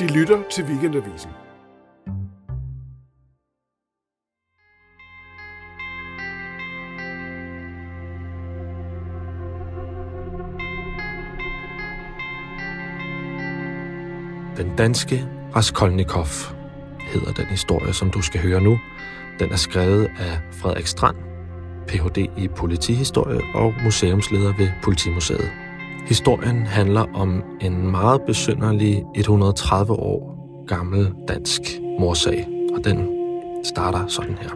De lytter til Weekendavisen. Den danske Raskolnikov hedder den historie, som du skal høre nu. Den er skrevet af Frederik Strand, Ph.D. i politihistorie og museumsleder ved Politimuseet. Historien handler om en meget besynderlig 130 år gammel dansk morsag, og den starter sådan her.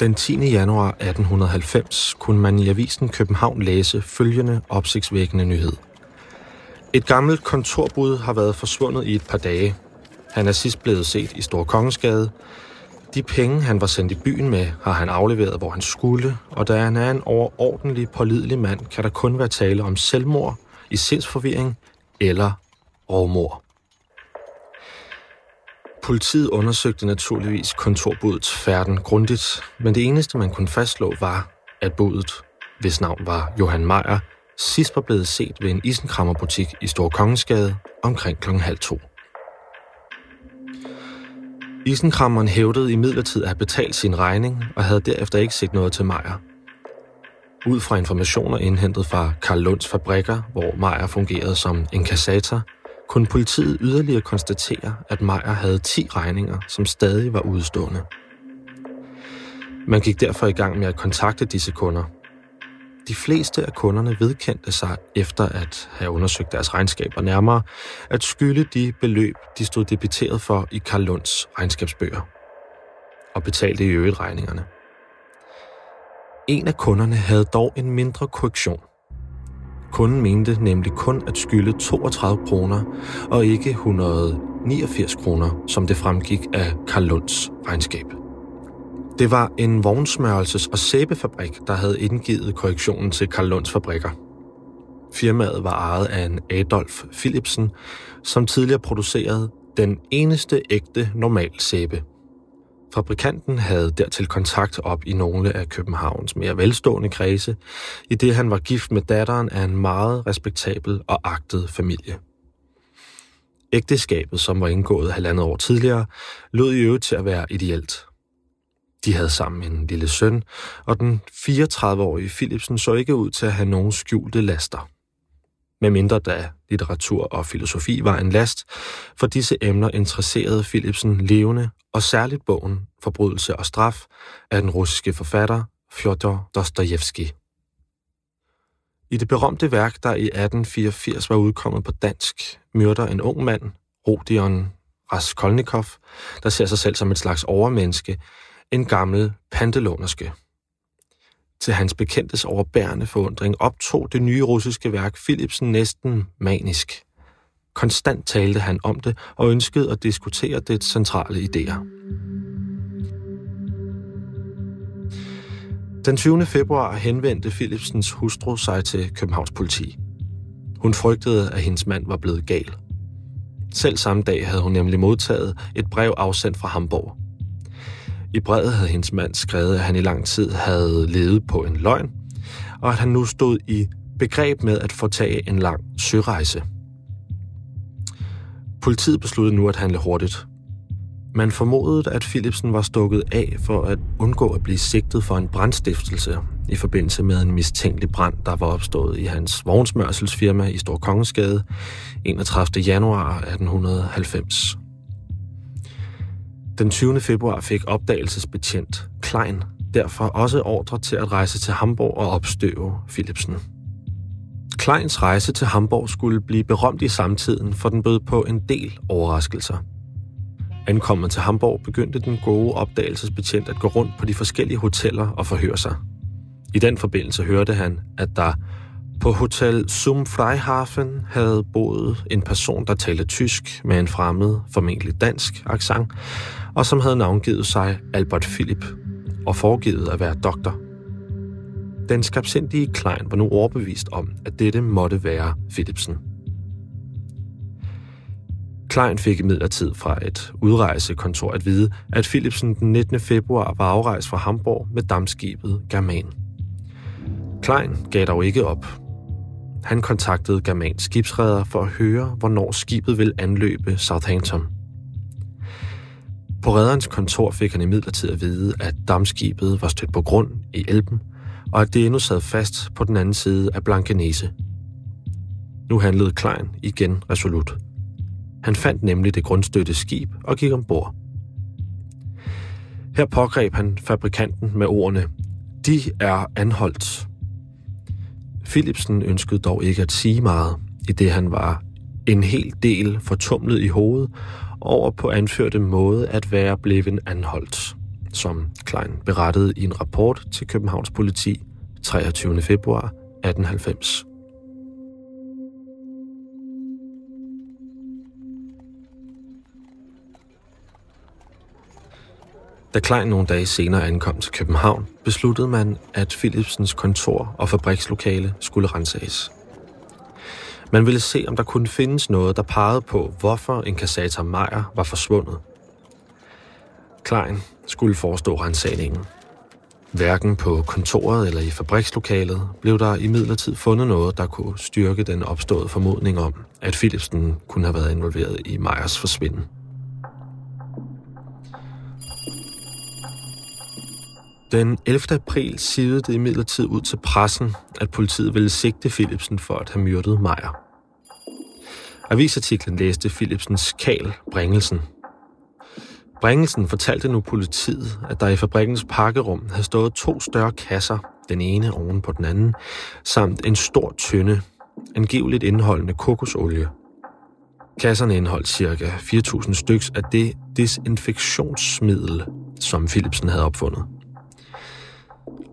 Den 10. januar 1890 kunne man i avisen København læse følgende opsigtsvækkende nyhed. Et gammelt kontorbud har været forsvundet i et par dage. Han er sidst blevet set i Stor Kongensgade. De penge, han var sendt i byen med, har han afleveret, hvor han skulle, og da han er en overordentlig pålidelig mand, kan der kun være tale om selvmord, i sindsforvirring eller rovmord. Politiet undersøgte naturligvis kontorbudets færden grundigt, men det eneste, man kunne fastslå, var, at budet, hvis navn var Johan Meyer, sidst var blevet set ved en isenkrammerbutik i Stor Kongensgade omkring kl. halv to. Isenkrammeren hævdede i midlertid at have betalt sin regning og havde derefter ikke set noget til Meyer. Ud fra informationer indhentet fra Karl Lunds fabrikker, hvor Meyer fungerede som inkassator, kunne politiet yderligere konstatere, at Meyer havde 10 regninger, som stadig var udstående. Man gik derfor i gang med at kontakte disse kunder. De fleste af kunderne vedkendte sig, efter at have undersøgt deres regnskaber nærmere, at skylde de beløb, de stod debiteret for i Karl Lunds regnskabsbøger, og betalte i øvrigt regningerne. En af kunderne havde dog en mindre korrektion. Kunden mente nemlig kun at skylde 32 kroner, og ikke 189 kroner, som det fremgik af Karl Lunds regnskab. Det var en vognsmørelses- og sæbefabrik, der havde indgivet korrektionen til Karl Lunds fabrikker. Firmaet var ejet af en Adolf Philipsen, som tidligere producerede den eneste ægte normal sæbe. Fabrikanten havde dertil kontakt op i nogle af Københavns mere velstående kredse, i det han var gift med datteren af en meget respektabel og agtet familie. Ægteskabet, som var indgået halvandet år tidligere, lød i øvrigt til at være ideelt. De havde sammen en lille søn, og den 34-årige Philipsen så ikke ud til at have nogen skjulte laster. Med mindre da litteratur og filosofi var en last, for disse emner interesserede Philipsen levende, og særligt bogen Forbrydelse og straf af den russiske forfatter Fjodor Dostojevski. I det berømte værk, der i 1884 var udkommet på dansk, myrder en ung mand, Rodion Raskolnikov, der ser sig selv som et slags overmenneske, en gammel pantelånerske. Til hans bekendtes overbærende forundring optog det nye russiske værk Philipsen næsten manisk. Konstant talte han om det og ønskede at diskutere det centrale idéer. Den 20. februar henvendte Philipsens hustru sig til Københavns politi. Hun frygtede, at hendes mand var blevet gal. Selv samme dag havde hun nemlig modtaget et brev afsendt fra Hamburg. I brevet havde hendes mand skrevet, at han i lang tid havde levet på en løgn, og at han nu stod i begreb med at foretage en lang sørejse. Politiet besluttede nu at handle hurtigt. Man formodede, at Philipsen var stukket af for at undgå at blive sigtet for en brandstiftelse i forbindelse med en mistænkelig brand, der var opstået i hans vognsmørselsfirma i Stor Kongensgade 31. januar 1890. Den 20. februar fik opdagelsesbetjent Klein derfor også ordre til at rejse til Hamburg og opstøve Philipsen. Kleins rejse til Hamburg skulle blive berømt i samtiden, for den bød på en del overraskelser. Ankommet til Hamburg begyndte den gode opdagelsesbetjent at gå rundt på de forskellige hoteller og forhøre sig. I den forbindelse hørte han, at der på Hotel Zum Freihafen havde boet en person, der talte tysk med en fremmed, formentlig dansk accent, og som havde navngivet sig Albert Philip og foregivet at være doktor. Den skabsindige Klein var nu overbevist om, at dette måtte være Philipsen. Klein fik imidlertid fra et udrejsekontor at vide, at Philipsen den 19. februar var afrejst fra Hamburg med dammskibet German. Klein gav dog ikke op. Han kontaktede Germans skibsredder for at høre, hvornår skibet ville anløbe Southampton. På redderens kontor fik han imidlertid at vide, at dammskibet var stødt på grund i Elben, og at det endnu sad fast på den anden side af Blankenese. Nu handlede Klein igen resolut. Han fandt nemlig det grundstøtte skib og gik ombord. Her pågreb han fabrikanten med ordene, de er anholdt. Philipsen ønskede dog ikke at sige meget, i det han var en hel del fortumlet i hovedet over på anførte måde at være blevet anholdt, som Klein berettede i en rapport til Københavns politi 23. februar 1890. Da Klein nogle dage senere ankom til København, besluttede man, at Philipsens kontor og fabrikslokale skulle renses. Man ville se, om der kunne findes noget, der pegede på, hvorfor en kassator Meyer var forsvundet. Klein skulle forestå rensagningen. Hverken på kontoret eller i fabrikslokalet blev der imidlertid fundet noget, der kunne styrke den opståede formodning om, at Philipsen kunne have været involveret i Meyers forsvinden. Den 11. april sidede det imidlertid ud til pressen, at politiet ville sigte Philipsen for at have myrdet Meyer. Avisartiklen læste Philipsens Kal Bringelsen. Bringelsen fortalte nu politiet, at der i fabrikkens pakkerum havde stået to større kasser, den ene oven på den anden, samt en stor tynde, angiveligt indeholdende kokosolie. Kasserne indeholdt ca. 4.000 styks af det desinfektionsmiddel, som Philipsen havde opfundet.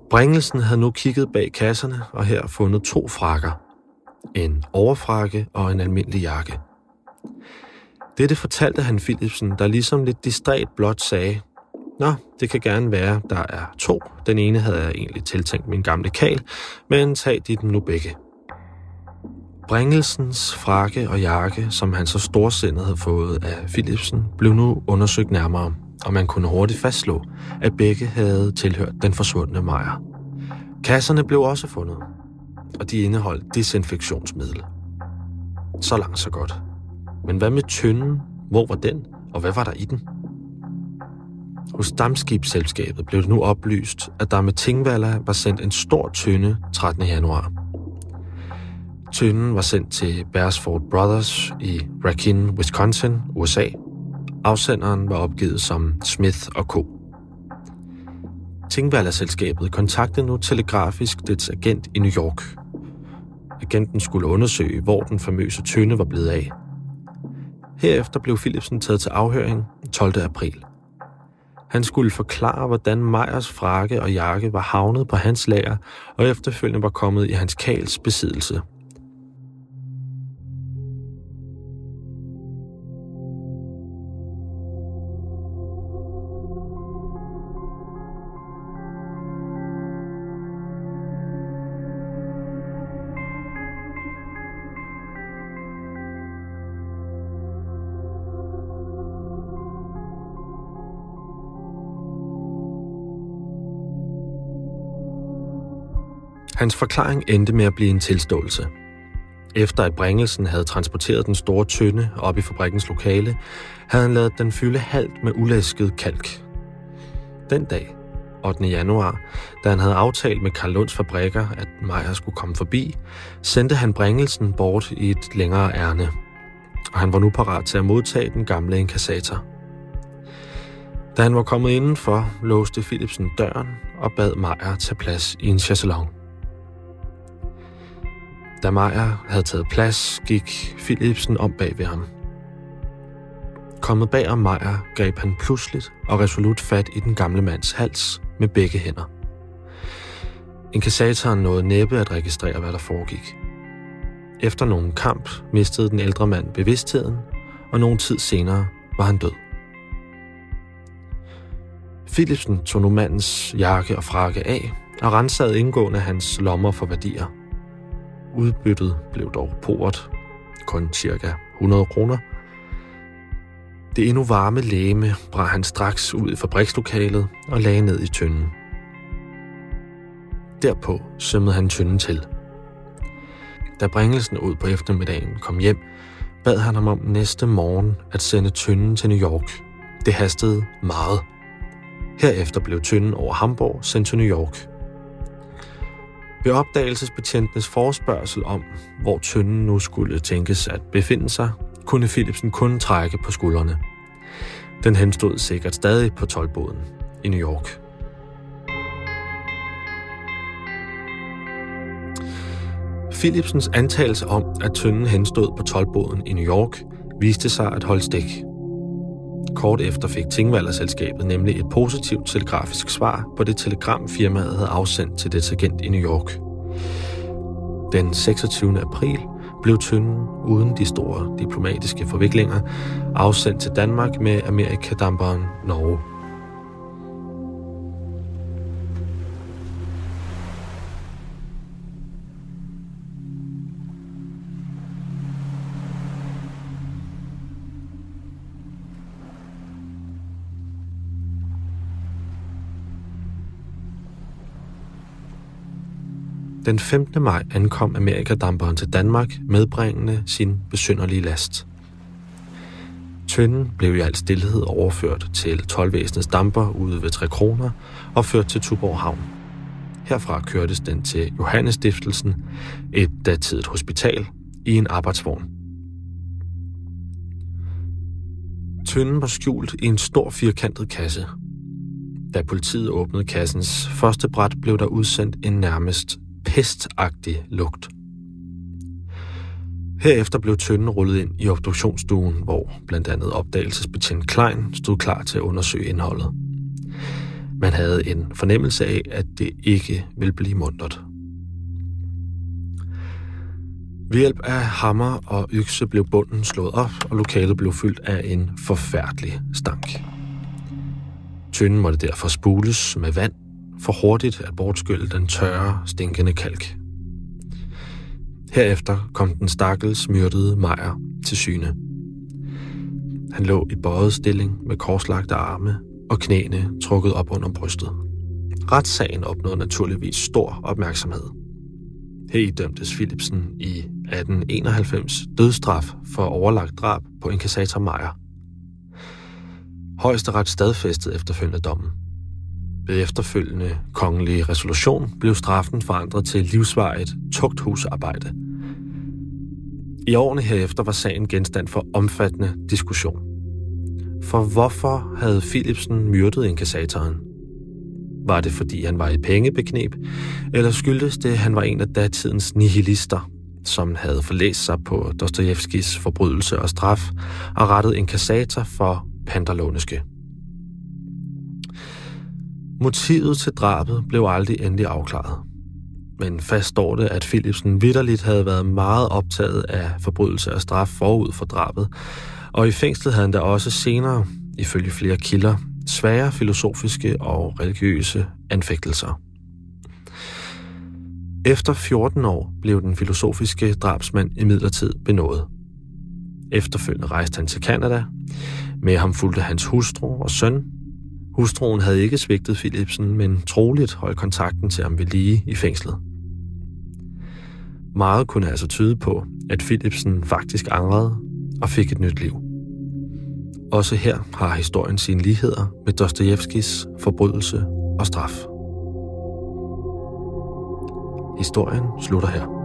Bringelsen havde nu kigget bag kasserne og her fundet to frakker. En overfrakke og en almindelig jakke. Dette fortalte han Philipsen, der ligesom lidt distræt blot sagde, Nå, det kan gerne være, der er to. Den ene havde jeg egentlig tiltænkt min gamle kal, men tag de dem nu begge. Bringelsens frakke og jakke, som han så storsindet havde fået af Philipsen, blev nu undersøgt nærmere og man kunne hurtigt fastslå, at begge havde tilhørt den forsvundne Meyer. Kasserne blev også fundet, og de indeholdt desinfektionsmiddel. Så langt så godt. Men hvad med tynden? Hvor var den, og hvad var der i den? Hos Damskibsselskabet blev det nu oplyst, at der med Tingvalla var sendt en stor tynde 13. januar. Tynden var sendt til Beresford Brothers i Racine, Wisconsin, USA, Afsenderen var opgivet som Smith og Co. Tingvalla-selskabet kontaktede nu telegrafisk dets agent i New York. Agenten skulle undersøge, hvor den famøse tønde var blevet af. Herefter blev Philipsen taget til afhøring 12. april. Han skulle forklare, hvordan Meyers frakke og jakke var havnet på hans lager og efterfølgende var kommet i hans kals besiddelse – Hans forklaring endte med at blive en tilståelse. Efter at Bringelsen havde transporteret den store tynde op i fabrikkens lokale, havde han lavet den fylde halvt med ulæsket kalk. Den dag, 8. januar, da han havde aftalt med Karl Lunds fabrikker, at Meyer skulle komme forbi, sendte han Bringelsen bort i et længere ærne. Og han var nu parat til at modtage den gamle inkassator. Da han var kommet indenfor, låste Philipsen døren og bad Meyer tage plads i en chaiselong. Da Meyer havde taget plads, gik Philipsen om bag ved ham. Kommet bag om Meyer, greb han pludseligt og resolut fat i den gamle mands hals med begge hænder. Inkassatoren nåede næppe at registrere, hvad der foregik. Efter nogen kamp mistede den ældre mand bevidstheden, og nogen tid senere var han død. Philipsen tog nu mandens jakke og frakke af og rensede indgående hans lommer for værdier – Udbyttet blev dog port, kun cirka 100 kroner. Det endnu varme læme bræ han straks ud i fabrikslokalet og lagde ned i tynden. Derpå sømmede han tynden til. Da bringelsen ud på eftermiddagen kom hjem, bad han ham om næste morgen at sende tynden til New York. Det hastede meget. Herefter blev tynden over Hamburg sendt til New York. Ved opdagelsesbetjentenes forspørgsel om, hvor tynden nu skulle tænkes at befinde sig, kunne Philipsen kun trække på skuldrene. Den henstod sikkert stadig på tolvbåden i New York. Philipsens antagelse om, at tynden henstod på tolvbåden i New York, viste sig at holde stik. Kort efter fik Tingvalderselskabet nemlig et positivt telegrafisk svar på det telegram, firmaet havde afsendt til dets agent i New York. Den 26. april blev tynden uden de store diplomatiske forviklinger afsendt til Danmark med Amerikadamperen Norge. Den 15. maj ankom Amerikadamperen til Danmark medbringende sin besynderlige last. Tønden blev i al stillhed overført til tolvvæsenets damper ude ved Tre Kroner og ført til Tuborg Havn. Herfra kørtes den til Johannesstiftelsen, et datidigt hospital, i en arbejdsvogn. Tønden var skjult i en stor firkantet kasse. Da politiet åbnede kassens første bræt, blev der udsendt en nærmest pestagtig lugt. Herefter blev tønden rullet ind i obduktionsstuen, hvor blandt andet opdagelsesbetjent Klein stod klar til at undersøge indholdet. Man havde en fornemmelse af, at det ikke ville blive mundret. Ved hjælp af hammer og økse blev bunden slået op, og lokalet blev fyldt af en forfærdelig stank. Tynden måtte derfor spules med vand for hurtigt at bortskylle den tørre, stinkende kalk. Herefter kom den stakkels myrdede Meyer til syne. Han lå i bøjet stilling med korslagte arme og knæene trukket op under brystet. Retssagen opnåede naturligvis stor opmærksomhed. Her dømtes Philipsen i 1891 dødstraf for overlagt drab på inkassator Meyer. Højesteret stadfæstede efterfølgende dommen. Ved efterfølgende kongelige resolution blev straffen forandret til livsvarigt tugthusarbejde. I årene herefter var sagen genstand for omfattende diskussion. For hvorfor havde Philipsen myrdet inkassatoren? Var det, fordi han var i pengebeknep, eller skyldtes det, at han var en af datidens nihilister, som havde forlæst sig på Dostojevskis forbrydelse og straf og rettet inkassator for panderlåneske? Motivet til drabet blev aldrig endelig afklaret. Men fast står det, at Philipsen vidderligt havde været meget optaget af forbrydelse og straf forud for drabet, og i fængslet havde han da også senere, ifølge flere kilder, svære filosofiske og religiøse anfægtelser. Efter 14 år blev den filosofiske drabsmand imidlertid benådet. Efterfølgende rejste han til Kanada. Med ham fulgte hans hustru og søn, Hustruen havde ikke svigtet Philipsen, men troligt holdt kontakten til ham ved lige i fængslet. Meget kunne altså tyde på, at Philipsen faktisk angrede og fik et nyt liv. Også her har historien sine ligheder med Dostojevskis forbrydelse og straf. Historien slutter her.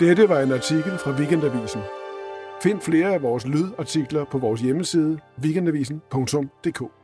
Dette var en artikel fra Weekendavisen. Find flere af vores lydartikler på vores hjemmeside weekendavisen.dk.